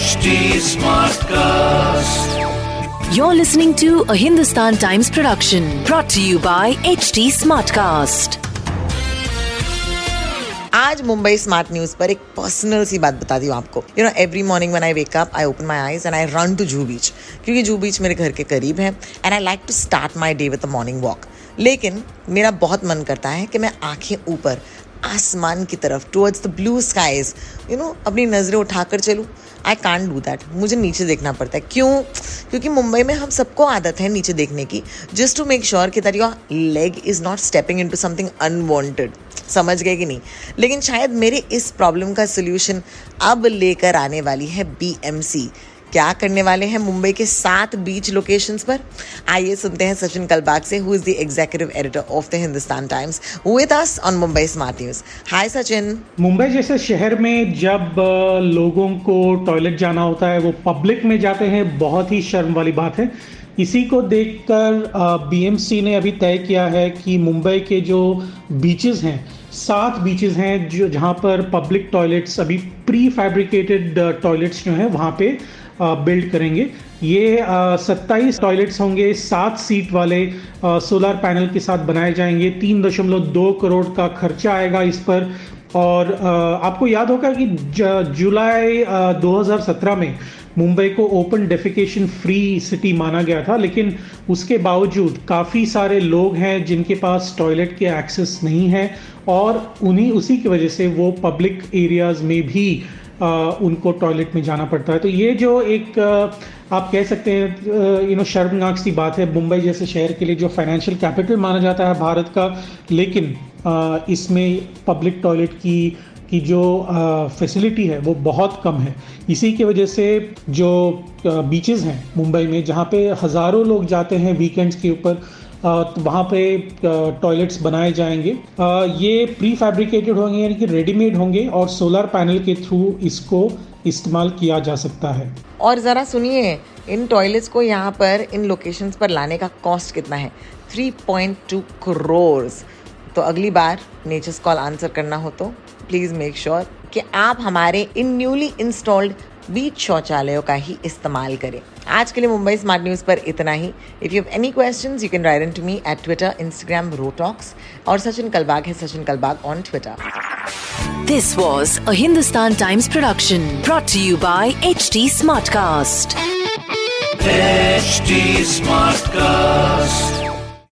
HD Smartcast. You're listening to a Hindustan Times production brought to you by HT Smartcast. आज Mumbai smart news पर एक personal सी बात बता दी हूँ आपको you know every morning when I wake up I open my eyes and I run to Juhu beach क्योंकि जू बीच मेरे घर के करीब है and I like to start my day with morning walk लेकिन मेरा बहुत मन करता है कि मैं आँखें ऊपर आसमान की तरफ़ towards the blue skies you know अपनी नज़रें उठाकर चलूँ। आई कान डू दैट मुझे नीचे देखना पड़ता है। क्यों? क्योंकि मुंबई में हम सबको आदत है नीचे देखने की। जस्ट टू मेक श्योर कि that your leg is not stepping into something unwanted समझ गए कि नहीं? लेकिन शायद मेरे इस प्रॉब्लम का सोल्यूशन अब लेकर आने वाली है बी एम सी क्या करने वाले हैं मुंबई के सात बीच लोकेशंस पर? आइए सुनते हैं सचिन कलबाग से who is the executive editor of the Hindustan Times with us on Mumbai smart news hi Sachin. Mumbai जैसे शहर में जब लोगों को टॉयलेट जाना होता है, वो पब्लिक में जाते हैं, बहुत ही शर्म वाली बात है। इसी को देखकर बीएमसी ने अभी तय किया है कि मुंबई के जो बीचेस हैं सात बीचेस हैं जो जहाँ पर पब्लिक टॉयलेट्स अभी प्री फैब्रिकेटेड टॉयलेट्स जो हैं, वहाँ पे बिल्ड करेंगे। ये सत्ताईस टॉयलेट्स होंगे, सात सीट वाले सोलर पैनल के साथ बनाए जाएँगे। तीन दशमलव दो करोड़ का खर्चा आएगा इस पर। और आपको याद होगा कि जुलाई अ, 2017 में मुंबई को ओपन डेफिकेशन फ्री सिटी माना गया था लेकिन उसके बावजूद काफ़ी सारे लोग हैं जिनके पास टॉयलेट के एक्सेस नहीं है और उन्हीं उसी की वजह से वो पब्लिक एरियाज़ में भी उनको टॉयलेट में जाना पड़ता है। तो ये जो एक आप कह सकते हैं यू नो शर्मनाक सी बात है मुंबई जैसे शहर के लिए जो फाइनेंशियल कैपिटल माना जाता है भारत का लेकिन इसमें पब्लिक टॉयलेट की की जो फैसिलिटी है, वो बहुत कम है। इसी की वजह से जो बीचेस हैं मुंबई में, जहाँ पे हज़ारों लोग जाते हैं वीकेंड्स के ऊपर तो वहाँ पे टॉयलेट्स बनाए जाएँगे। ये प्री फैब्रिकेटेड होंगे, यानी कि रेडीमेड होंगे, और सोलर पैनल के थ्रू इसको इस्तेमाल किया जा सकता है। और ज़रा सुनिए, इन टॉयलेट्स को यहाँ पर, इन लोकेशंस पर लाने का कॉस्ट कितना है? 3.2 करोड़ तो अगली बार नेचर्स कॉल आंसर करना हो तो प्लीज़ मेक श्योर कि आप हमारे इन न्यूली इंस्टॉल्ड बीच शौचालयों का ही इस्तेमाल करें आज के लिए मुंबई स्मार्ट न्यूज़ पर इतना ही if you have any question you can write to me at Twitter Instagram रोटॉक्स और सचिन कलबाग है Sachin Kalbag on Twitter This was a Hindustan Times production brought to you by HT Smartcast. HD Smartcast.